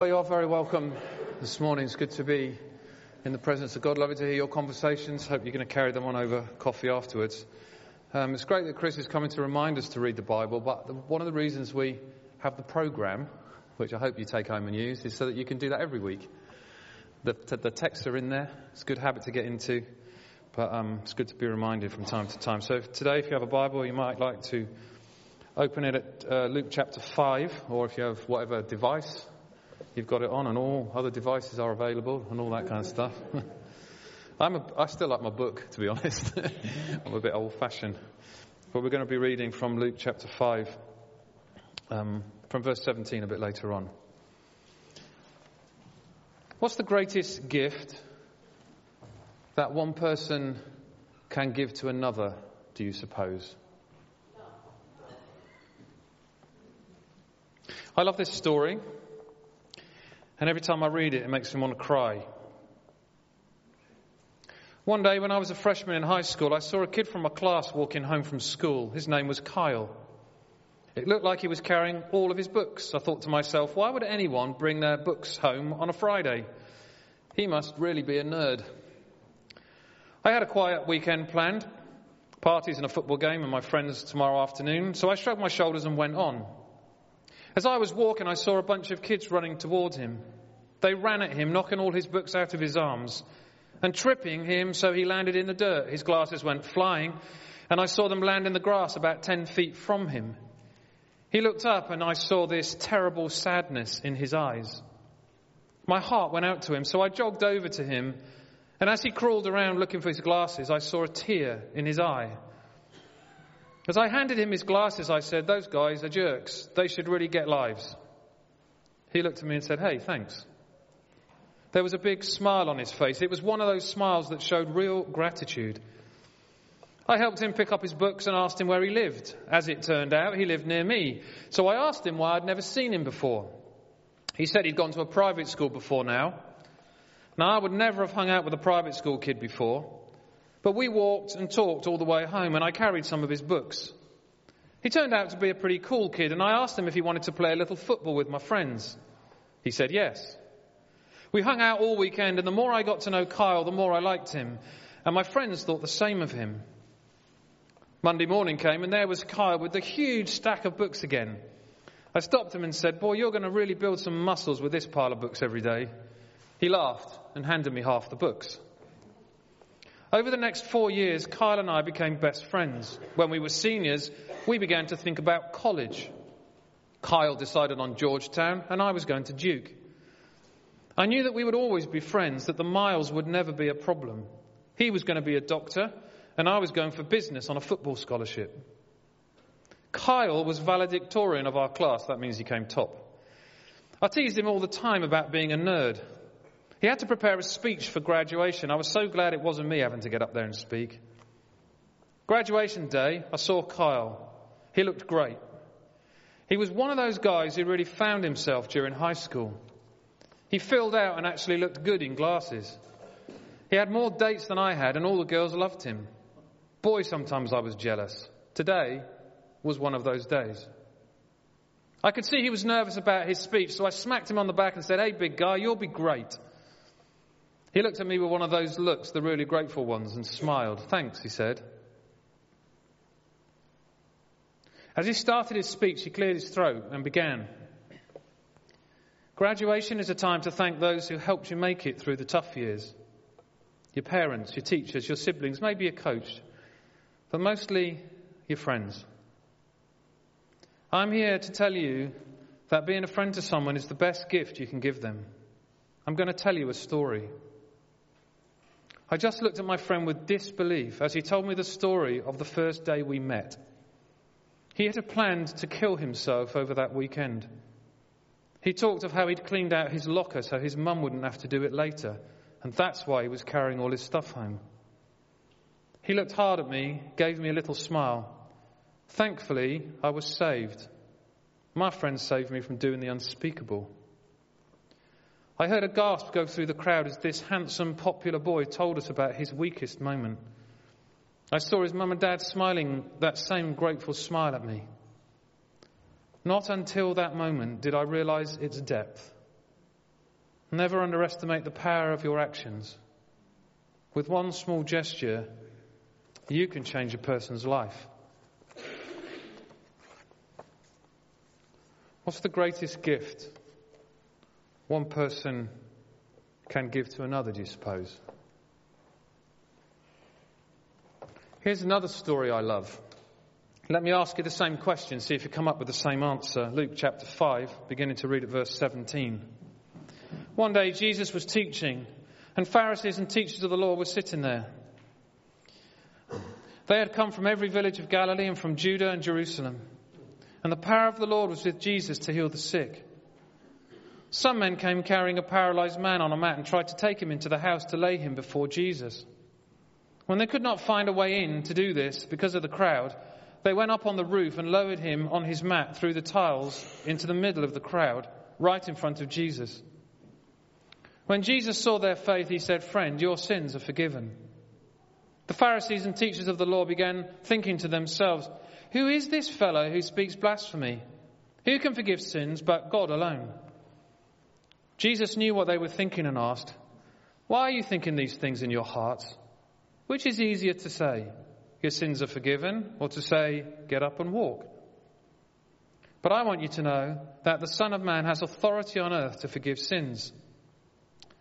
Well, you are very welcome this morning. It's good to be in the presence of God. Lovely to hear your conversations. Hope you're going to carry them on over coffee afterwards. Um, it's great that Chris is coming to remind us to read the Bible, but the, one of the reasons we have the program, which I hope you take home and use, is so that you can do that every week. The, the texts are in there. It's a good habit to get into, but um, it's good to be reminded from time to time. So today, if you have a Bible, you might like to open it at uh, Luke chapter 5, or if you have whatever device you've got it on, and all other devices are available, and all that kind of stuff. I'm a, I still like my book, to be honest. I'm a bit old fashioned. But we're going to be reading from Luke chapter 5, um, from verse 17 a bit later on. What's the greatest gift that one person can give to another, do you suppose? I love this story. And every time I read it, it makes me want to cry. One day when I was a freshman in high school, I saw a kid from my class walking home from school. His name was Kyle. It looked like he was carrying all of his books. I thought to myself, why would anyone bring their books home on a Friday? He must really be a nerd. I had a quiet weekend planned, parties and a football game and my friends tomorrow afternoon, so I shrugged my shoulders and went on. As I was walking, I saw a bunch of kids running towards him. They ran at him, knocking all his books out of his arms and tripping him so he landed in the dirt. His glasses went flying, and I saw them land in the grass about 10 feet from him. He looked up, and I saw this terrible sadness in his eyes. My heart went out to him, so I jogged over to him, and as he crawled around looking for his glasses, I saw a tear in his eye. As I handed him his glasses, I said, Those guys are jerks. They should really get lives. He looked at me and said, Hey, thanks. There was a big smile on his face. It was one of those smiles that showed real gratitude. I helped him pick up his books and asked him where he lived. As it turned out, he lived near me. So I asked him why I'd never seen him before. He said he'd gone to a private school before now. Now, I would never have hung out with a private school kid before. But we walked and talked all the way home, and I carried some of his books. He turned out to be a pretty cool kid, and I asked him if he wanted to play a little football with my friends. He said yes. We hung out all weekend, and the more I got to know Kyle, the more I liked him, and my friends thought the same of him. Monday morning came, and there was Kyle with the huge stack of books again. I stopped him and said, Boy, you're going to really build some muscles with this pile of books every day. He laughed and handed me half the books. Over the next four years, Kyle and I became best friends. When we were seniors, we began to think about college. Kyle decided on Georgetown, and I was going to Duke. I knew that we would always be friends, that the miles would never be a problem. He was going to be a doctor, and I was going for business on a football scholarship. Kyle was valedictorian of our class, that means he came top. I teased him all the time about being a nerd. He had to prepare a speech for graduation. I was so glad it wasn't me having to get up there and speak. Graduation day, I saw Kyle. He looked great. He was one of those guys who really found himself during high school. He filled out and actually looked good in glasses. He had more dates than I had, and all the girls loved him. Boy, sometimes I was jealous. Today was one of those days. I could see he was nervous about his speech, so I smacked him on the back and said, Hey, big guy, you'll be great. He looked at me with one of those looks, the really grateful ones, and smiled. Thanks, he said. As he started his speech, he cleared his throat and began. Graduation is a time to thank those who helped you make it through the tough years. Your parents, your teachers, your siblings, maybe a coach, but mostly your friends. I'm here to tell you that being a friend to someone is the best gift you can give them. I'm going to tell you a story. I just looked at my friend with disbelief as he told me the story of the first day we met. He had planned to kill himself over that weekend. He talked of how he'd cleaned out his locker so his mum wouldn't have to do it later, and that's why he was carrying all his stuff home. He looked hard at me, gave me a little smile. Thankfully, I was saved. My friend saved me from doing the unspeakable. I heard a gasp go through the crowd as this handsome, popular boy told us about his weakest moment. I saw his mum and dad smiling that same grateful smile at me. Not until that moment did I realize its depth. Never underestimate the power of your actions. With one small gesture, you can change a person's life. What's the greatest gift one person can give to another, do you suppose? Here's another story I love. Let me ask you the same question, see if you come up with the same answer. Luke chapter 5, beginning to read at verse 17. One day Jesus was teaching, and Pharisees and teachers of the law were sitting there. They had come from every village of Galilee and from Judea and Jerusalem. And the power of the Lord was with Jesus to heal the sick. Some men came carrying a paralyzed man on a mat and tried to take him into the house to lay him before Jesus. When they could not find a way in to do this because of the crowd, they went up on the roof and lowered him on his mat through the tiles into the middle of the crowd, right in front of Jesus. When Jesus saw their faith, he said, Friend, your sins are forgiven. The Pharisees and teachers of the law began thinking to themselves, Who is this fellow who speaks blasphemy? Who can forgive sins but God alone? Jesus knew what they were thinking and asked, Why are you thinking these things in your hearts? Which is easier to say, Your sins are forgiven, or to say, Get up and walk? But I want you to know that the Son of Man has authority on earth to forgive sins.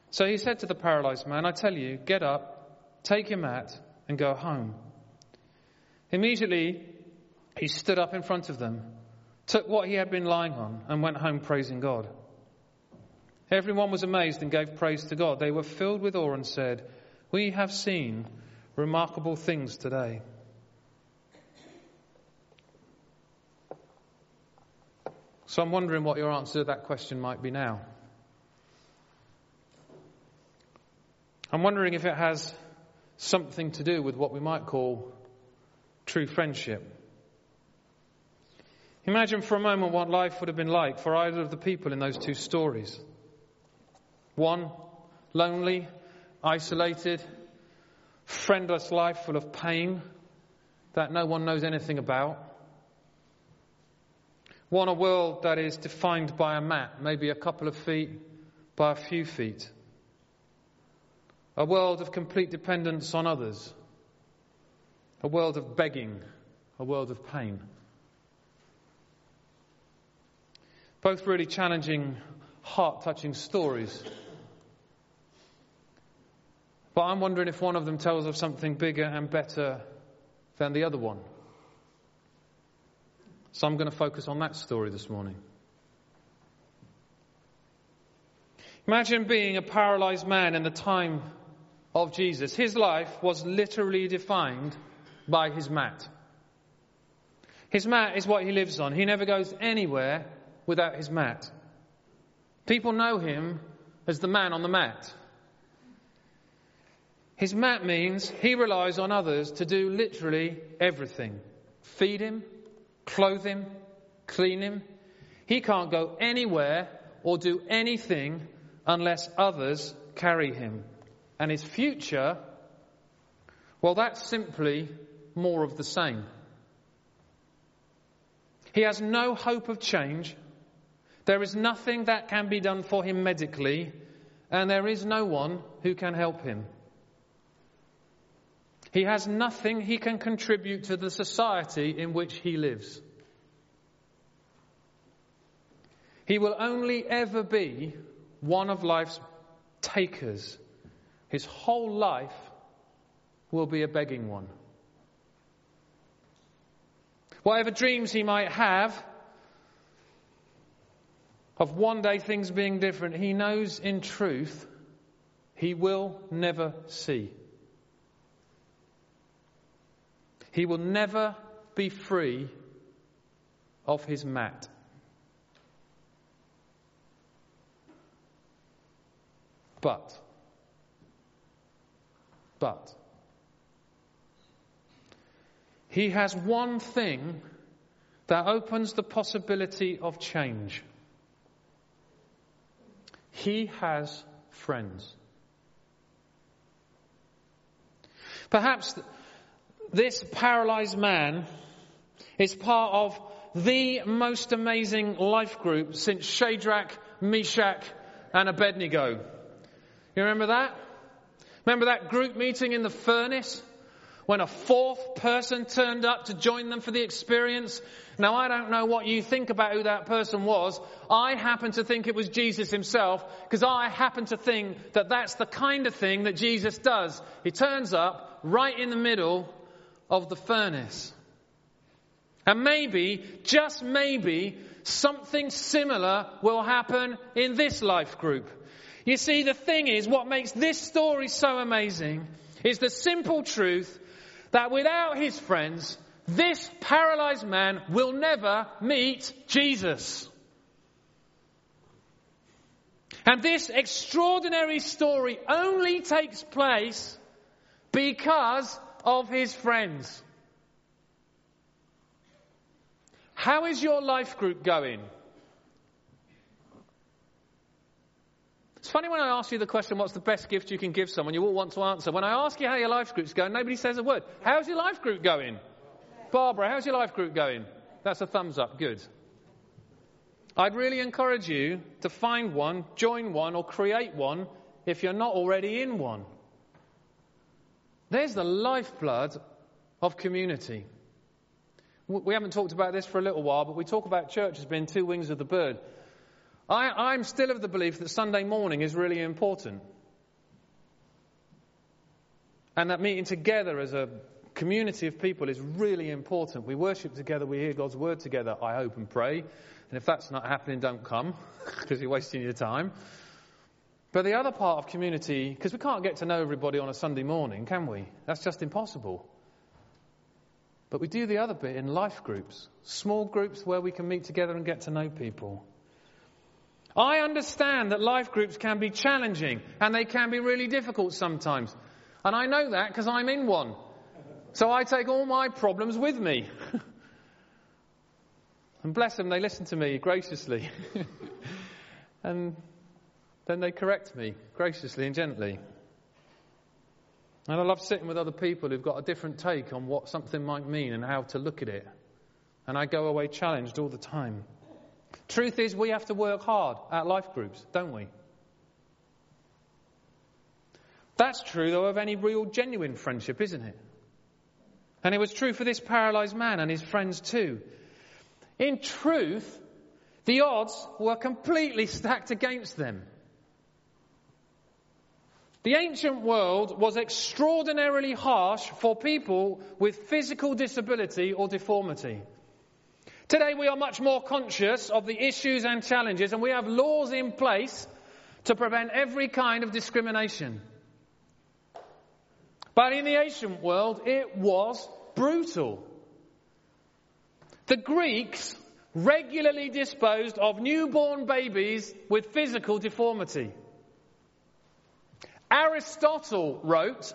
So he said to the paralyzed man, I tell you, get up, take your mat, and go home. Immediately, he stood up in front of them, took what he had been lying on, and went home praising God. Everyone was amazed and gave praise to God. They were filled with awe and said, We have seen remarkable things today. So I'm wondering what your answer to that question might be now. I'm wondering if it has something to do with what we might call true friendship. Imagine for a moment what life would have been like for either of the people in those two stories. One, lonely, isolated, friendless life full of pain that no one knows anything about. One, a world that is defined by a mat, maybe a couple of feet by a few feet. A world of complete dependence on others. A world of begging. A world of pain. Both really challenging, heart touching stories. But I'm wondering if one of them tells of something bigger and better than the other one. So I'm going to focus on that story this morning. Imagine being a paralyzed man in the time of Jesus. His life was literally defined by his mat. His mat is what he lives on. He never goes anywhere without his mat. People know him as the man on the mat. His mat means he relies on others to do literally everything feed him, clothe him, clean him. He can't go anywhere or do anything unless others carry him. And his future, well, that's simply more of the same. He has no hope of change. There is nothing that can be done for him medically, and there is no one who can help him. He has nothing he can contribute to the society in which he lives. He will only ever be one of life's takers. His whole life will be a begging one. Whatever dreams he might have of one day things being different, he knows in truth he will never see. He will never be free of his mat. But, but, he has one thing that opens the possibility of change. He has friends. Perhaps this paralyzed man is part of the most amazing life group since Shadrach, Meshach, and Abednego. You remember that? Remember that group meeting in the furnace? When a fourth person turned up to join them for the experience? Now, I don't know what you think about who that person was. I happen to think it was Jesus himself because I happen to think that that's the kind of thing that Jesus does. He turns up right in the middle of the furnace. And maybe, just maybe, something similar will happen in this life group. You see, the thing is, what makes this story so amazing is the simple truth that without his friends, this paralyzed man will never meet Jesus. And this extraordinary story only takes place because of his friends. How is your life group going? It's funny when I ask you the question, what's the best gift you can give someone, you all want to answer. When I ask you how your life group's going, nobody says a word. How's your life group going? Barbara, how's your life group going? That's a thumbs up. Good. I'd really encourage you to find one, join one, or create one if you're not already in one. There's the lifeblood of community. We haven't talked about this for a little while, but we talk about church as being two wings of the bird. I, am still of the belief that Sunday morning is really important. And that meeting together as a community of people is really important. We worship together, we hear God's word together, I hope and pray. And if that's not happening, don't come, because you're wasting your time. But the other part of community, because we can't get to know everybody on a Sunday morning, can we? That's just impossible. But we do the other bit in life groups, small groups where we can meet together and get to know people. I understand that life groups can be challenging and they can be really difficult sometimes. And I know that because I'm in one. So I take all my problems with me. and bless them, they listen to me graciously. and then they correct me graciously and gently. And I love sitting with other people who've got a different take on what something might mean and how to look at it. And I go away challenged all the time. Truth is, we have to work hard at life groups, don't we? That's true, though, of any real, genuine friendship, isn't it? And it was true for this paralyzed man and his friends too. In truth, the odds were completely stacked against them. The ancient world was extraordinarily harsh for people with physical disability or deformity. Today we are much more conscious of the issues and challenges and we have laws in place to prevent every kind of discrimination. But in the ancient world it was brutal. The Greeks regularly disposed of newborn babies with physical deformity. Aristotle wrote,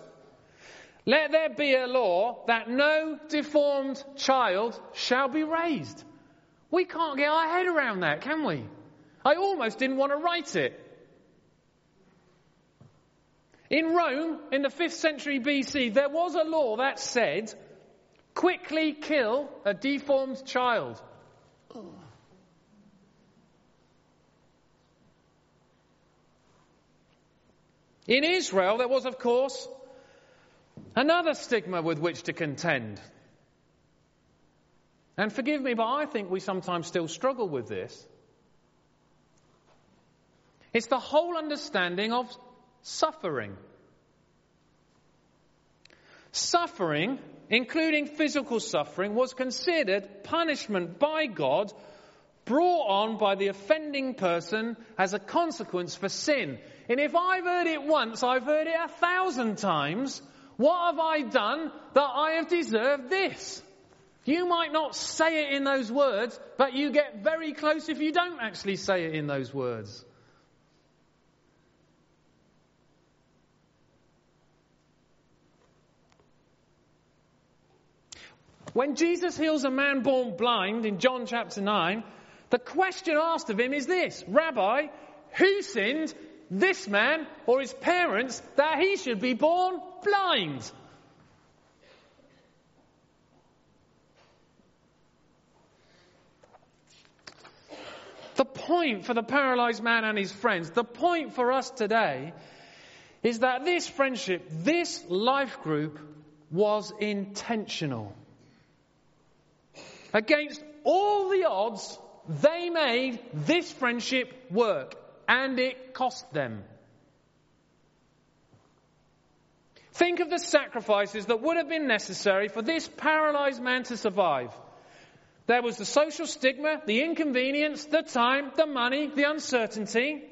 Let there be a law that no deformed child shall be raised. We can't get our head around that, can we? I almost didn't want to write it. In Rome, in the 5th century BC, there was a law that said, quickly kill a deformed child. In Israel, there was, of course, another stigma with which to contend. And forgive me, but I think we sometimes still struggle with this. It's the whole understanding of suffering. Suffering, including physical suffering, was considered punishment by God brought on by the offending person as a consequence for sin. And if I've heard it once, I've heard it a thousand times. What have I done that I have deserved this? You might not say it in those words, but you get very close if you don't actually say it in those words. When Jesus heals a man born blind in John chapter 9, the question asked of him is this Rabbi, who sinned, this man or his parents, that he should be born blind? The point for the paralyzed man and his friends, the point for us today is that this friendship, this life group was intentional. Against all the odds, they made this friendship work and it cost them. Think of the sacrifices that would have been necessary for this paralyzed man to survive. There was the social stigma, the inconvenience, the time, the money, the uncertainty.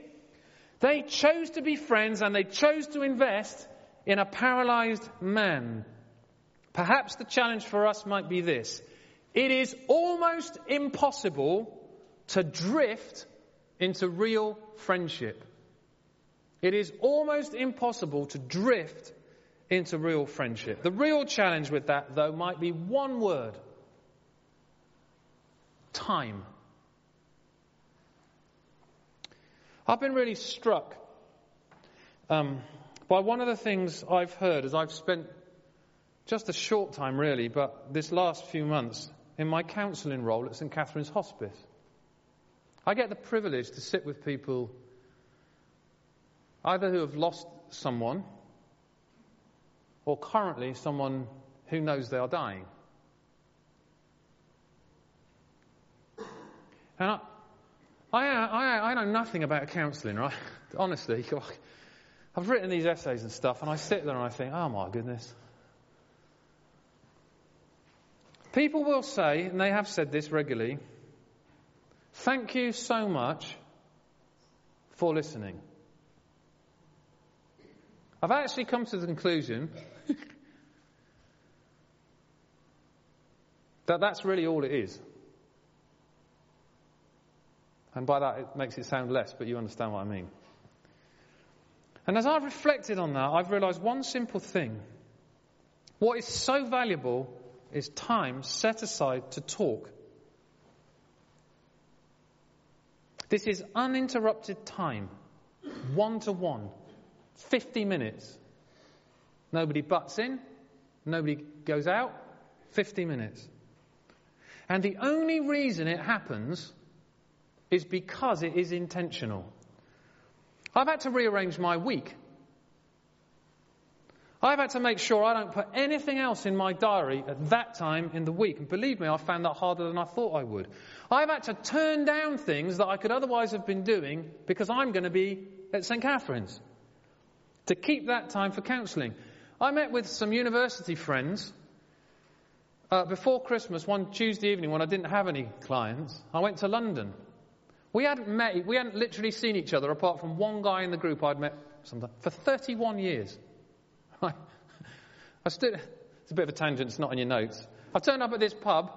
They chose to be friends and they chose to invest in a paralyzed man. Perhaps the challenge for us might be this. It is almost impossible to drift into real friendship. It is almost impossible to drift into real friendship. The real challenge with that, though, might be one word time. I've been really struck um, by one of the things I've heard as I've spent just a short time, really, but this last few months in my counselling role at St Catherine's Hospice. I get the privilege to sit with people either who have lost someone or currently someone who knows they are dying. And I, I, I, I know nothing about counselling, right? Honestly, I've written these essays and stuff, and I sit there and I think, oh my goodness. People will say, and they have said this regularly, thank you so much for listening. I've actually come to the conclusion that that's really all it is. And by that, it makes it sound less, but you understand what I mean. And as I've reflected on that, I've realized one simple thing. What is so valuable is time set aside to talk. This is uninterrupted time, one to one, 50 minutes. Nobody butts in, nobody goes out, 50 minutes. And the only reason it happens is because it is intentional. I've had to rearrange my week. I've had to make sure I don't put anything else in my diary at that time in the week. And believe me, I found that harder than I thought I would. I've had to turn down things that I could otherwise have been doing because I'm going to be at St. Catherine's to keep that time for counselling. I met with some university friends uh, before Christmas, one Tuesday evening when I didn't have any clients. I went to London we hadn't met, we hadn't literally seen each other apart from one guy in the group I'd met for 31 years. I stood, it's a bit of a tangent, it's not in your notes. I turned up at this pub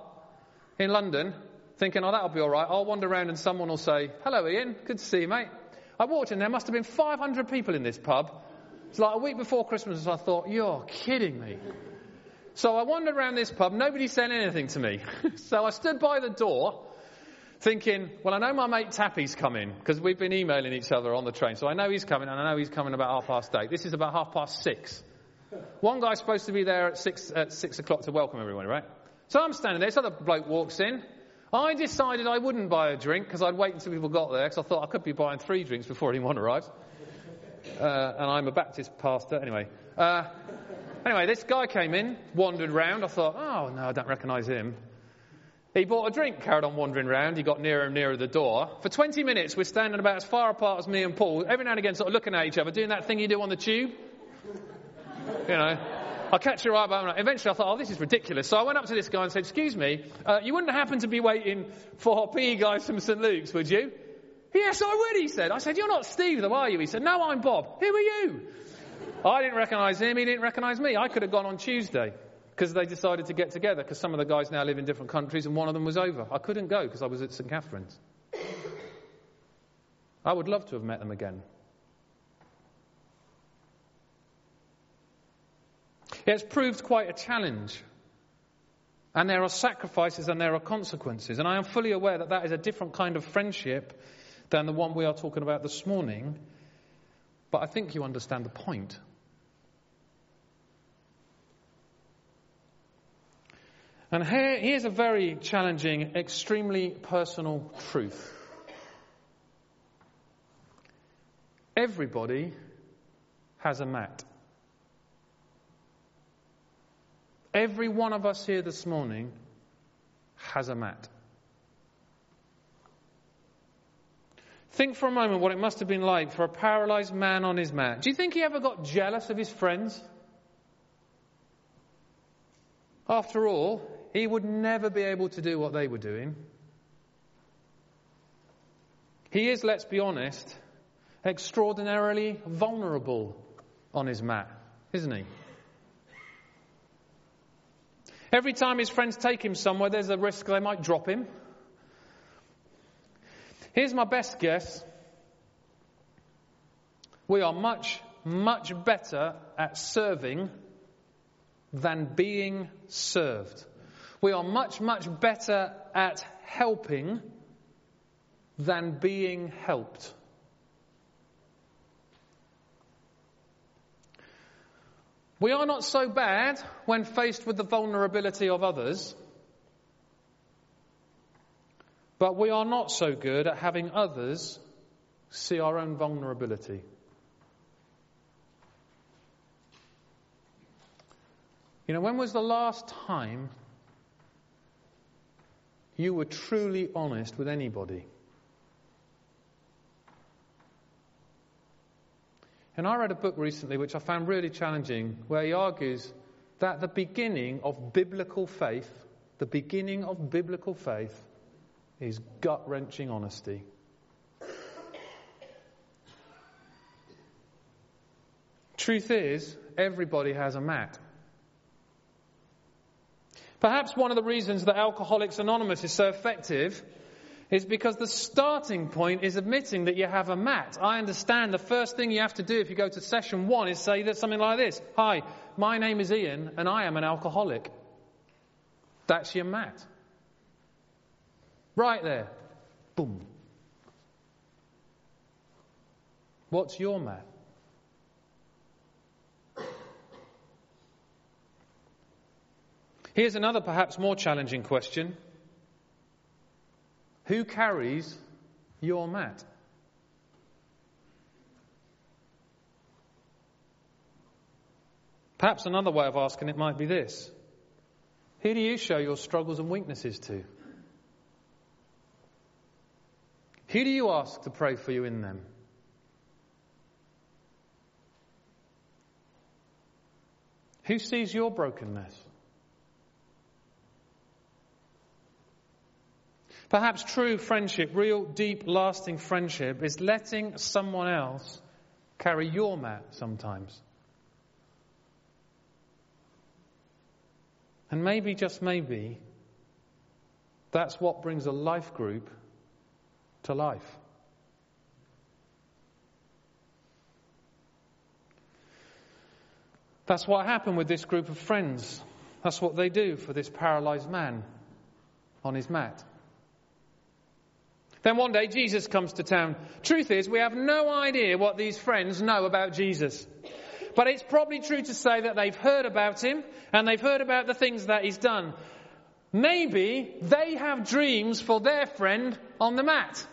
in London thinking, oh, that'll be all right. I'll wander around and someone will say, hello, Ian. Good to see you, mate. I walked in, there must have been 500 people in this pub. It's like a week before Christmas, I thought, you're kidding me. So I wandered around this pub. Nobody said anything to me. so I stood by the door thinking, well, I know my mate Tappy's coming because we've been emailing each other on the train. So I know he's coming and I know he's coming about half past eight. This is about half past six. One guy's supposed to be there at six, at six o'clock to welcome everyone, right? So I'm standing there. This other bloke walks in. I decided I wouldn't buy a drink because I'd wait until people got there because I thought I could be buying three drinks before anyone arrives. Uh, and I'm a Baptist pastor. Anyway. Uh, anyway, this guy came in, wandered round. I thought, oh, no, I don't recognise him. He bought a drink, carried on wandering around. He got nearer and nearer the door. For 20 minutes, we're standing about as far apart as me and Paul, every now and again sort of looking at each other, doing that thing you do on the tube. You know. I catch your eye, but eventually I thought, oh, this is ridiculous. So I went up to this guy and said, excuse me, uh, you wouldn't happen to be waiting for PE guys from St. Luke's, would you? Yes, I would, he said. I said, you're not Steve, though, are you? He said, no, I'm Bob. Who are you? I didn't recognise him, he didn't recognise me. I could have gone on Tuesday because they decided to get together because some of the guys now live in different countries and one of them was over. I couldn't go because I was at St. Catherine's. I would love to have met them again. It's proved quite a challenge. And there are sacrifices and there are consequences. And I am fully aware that that is a different kind of friendship than the one we are talking about this morning. But I think you understand the point. And here, here's a very challenging, extremely personal truth. Everybody has a mat. Every one of us here this morning has a mat. Think for a moment what it must have been like for a paralyzed man on his mat. Do you think he ever got jealous of his friends? After all, he would never be able to do what they were doing. He is, let's be honest, extraordinarily vulnerable on his mat, isn't he? Every time his friends take him somewhere, there's a risk they might drop him. Here's my best guess. We are much, much better at serving than being served. We are much, much better at helping than being helped. We are not so bad when faced with the vulnerability of others, but we are not so good at having others see our own vulnerability. You know, when was the last time you were truly honest with anybody? And I read a book recently which I found really challenging, where he argues that the beginning of biblical faith, the beginning of biblical faith, is gut wrenching honesty. Truth is, everybody has a mat. Perhaps one of the reasons that Alcoholics Anonymous is so effective is because the starting point is admitting that you have a mat. I understand the first thing you have to do if you go to session one is say something like this Hi, my name is Ian and I am an alcoholic. That's your mat. Right there. Boom. What's your mat? Here's another perhaps more challenging question. Who carries your mat? Perhaps another way of asking it might be this Who do you show your struggles and weaknesses to? Who do you ask to pray for you in them? Who sees your brokenness? Perhaps true friendship, real, deep, lasting friendship, is letting someone else carry your mat sometimes. And maybe, just maybe, that's what brings a life group to life. That's what happened with this group of friends. That's what they do for this paralyzed man on his mat. Then one day Jesus comes to town. Truth is, we have no idea what these friends know about Jesus. But it's probably true to say that they've heard about him and they've heard about the things that he's done. Maybe they have dreams for their friend on the mat.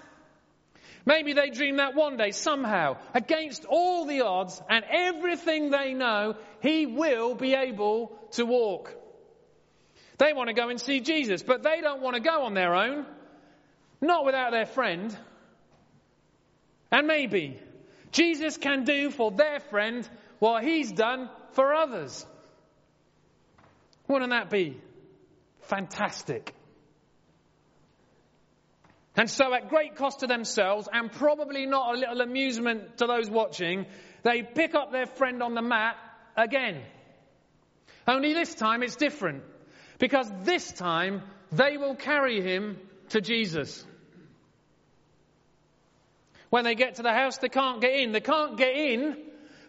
Maybe they dream that one day, somehow, against all the odds and everything they know, he will be able to walk. They want to go and see Jesus, but they don't want to go on their own. Not without their friend. And maybe Jesus can do for their friend what he's done for others. Wouldn't that be fantastic? And so, at great cost to themselves, and probably not a little amusement to those watching, they pick up their friend on the mat again. Only this time it's different. Because this time they will carry him to Jesus. When they get to the house, they can't get in. They can't get in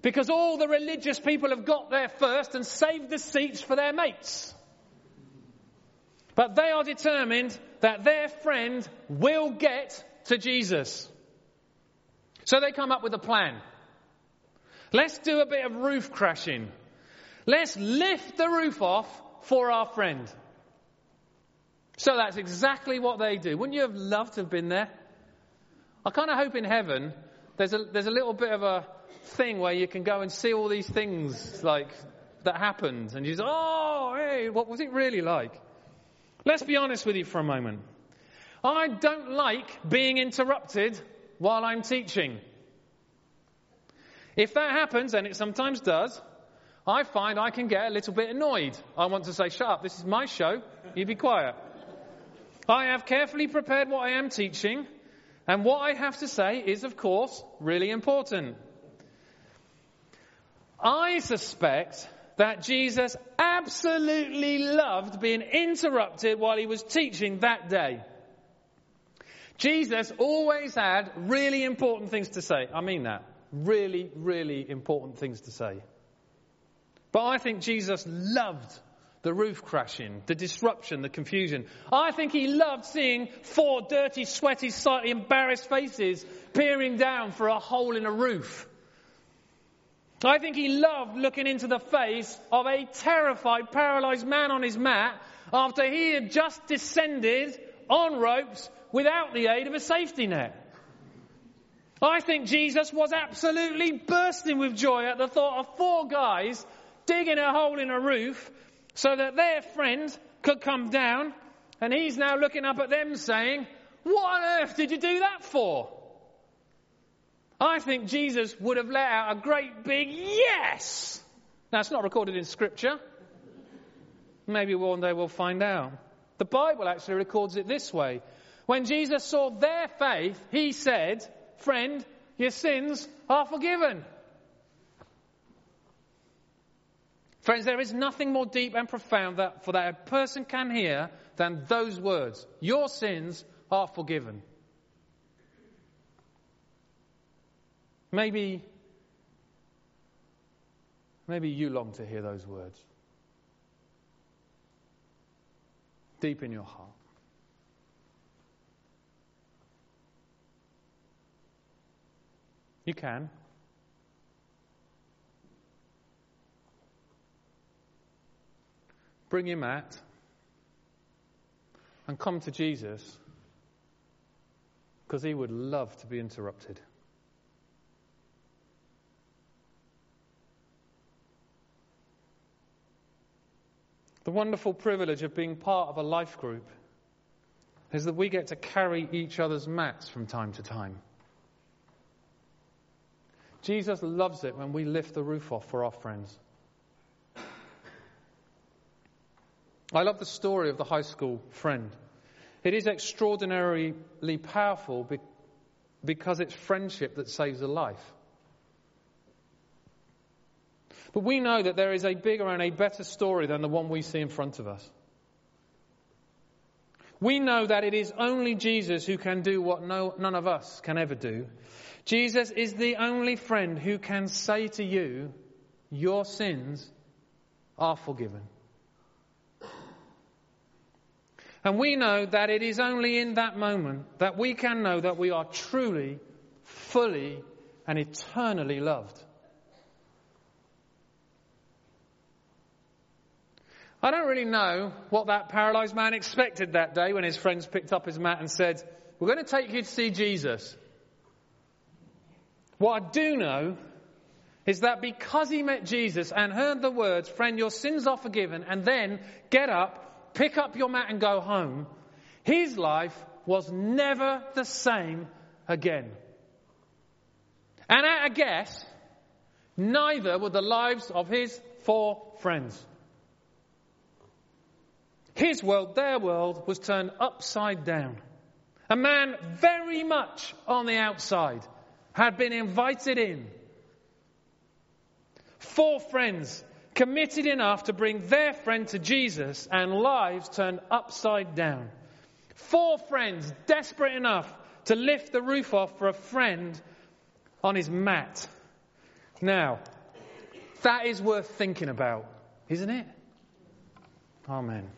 because all the religious people have got there first and saved the seats for their mates. But they are determined that their friend will get to Jesus. So they come up with a plan. Let's do a bit of roof crashing. Let's lift the roof off for our friend. So that's exactly what they do. Wouldn't you have loved to have been there? I kind of hope in heaven there's a, there's a little bit of a thing where you can go and see all these things like that happened. And you say, oh, hey, what was it really like? Let's be honest with you for a moment. I don't like being interrupted while I'm teaching. If that happens, and it sometimes does, I find I can get a little bit annoyed. I want to say, shut up, this is my show, you be quiet. I have carefully prepared what I am teaching, and what I have to say is, of course, really important. I suspect that Jesus absolutely loved being interrupted while he was teaching that day. Jesus always had really important things to say. I mean that. Really, really important things to say. But I think Jesus loved the roof crashing, the disruption, the confusion. I think he loved seeing four dirty, sweaty, slightly embarrassed faces peering down for a hole in a roof. I think he loved looking into the face of a terrified, paralyzed man on his mat after he had just descended on ropes without the aid of a safety net. I think Jesus was absolutely bursting with joy at the thought of four guys digging a hole in a roof so that their friend could come down, and he's now looking up at them saying, What on earth did you do that for? I think Jesus would have let out a great big yes. Now, it's not recorded in Scripture. Maybe one day we'll find out. The Bible actually records it this way. When Jesus saw their faith, he said, Friend, your sins are forgiven. Friends, there is nothing more deep and profound that, for that a person can hear than those words. Your sins are forgiven. Maybe, maybe you long to hear those words deep in your heart. You can. Bring your mat and come to Jesus because he would love to be interrupted. The wonderful privilege of being part of a life group is that we get to carry each other's mats from time to time. Jesus loves it when we lift the roof off for our friends. I love the story of the high school friend. It is extraordinarily powerful because it's friendship that saves a life. But we know that there is a bigger and a better story than the one we see in front of us. We know that it is only Jesus who can do what no, none of us can ever do. Jesus is the only friend who can say to you, Your sins are forgiven. And we know that it is only in that moment that we can know that we are truly, fully, and eternally loved. I don't really know what that paralyzed man expected that day when his friends picked up his mat and said, We're going to take you to see Jesus. What I do know is that because he met Jesus and heard the words, Friend, your sins are forgiven, and then get up pick up your mat and go home, his life was never the same again. And at a guess, neither were the lives of his four friends. His world, their world, was turned upside down. A man very much on the outside had been invited in. Four friends committed enough to bring their friend to Jesus and lives turned upside down. Four friends desperate enough to lift the roof off for a friend on his mat. Now, that is worth thinking about, isn't it? Amen.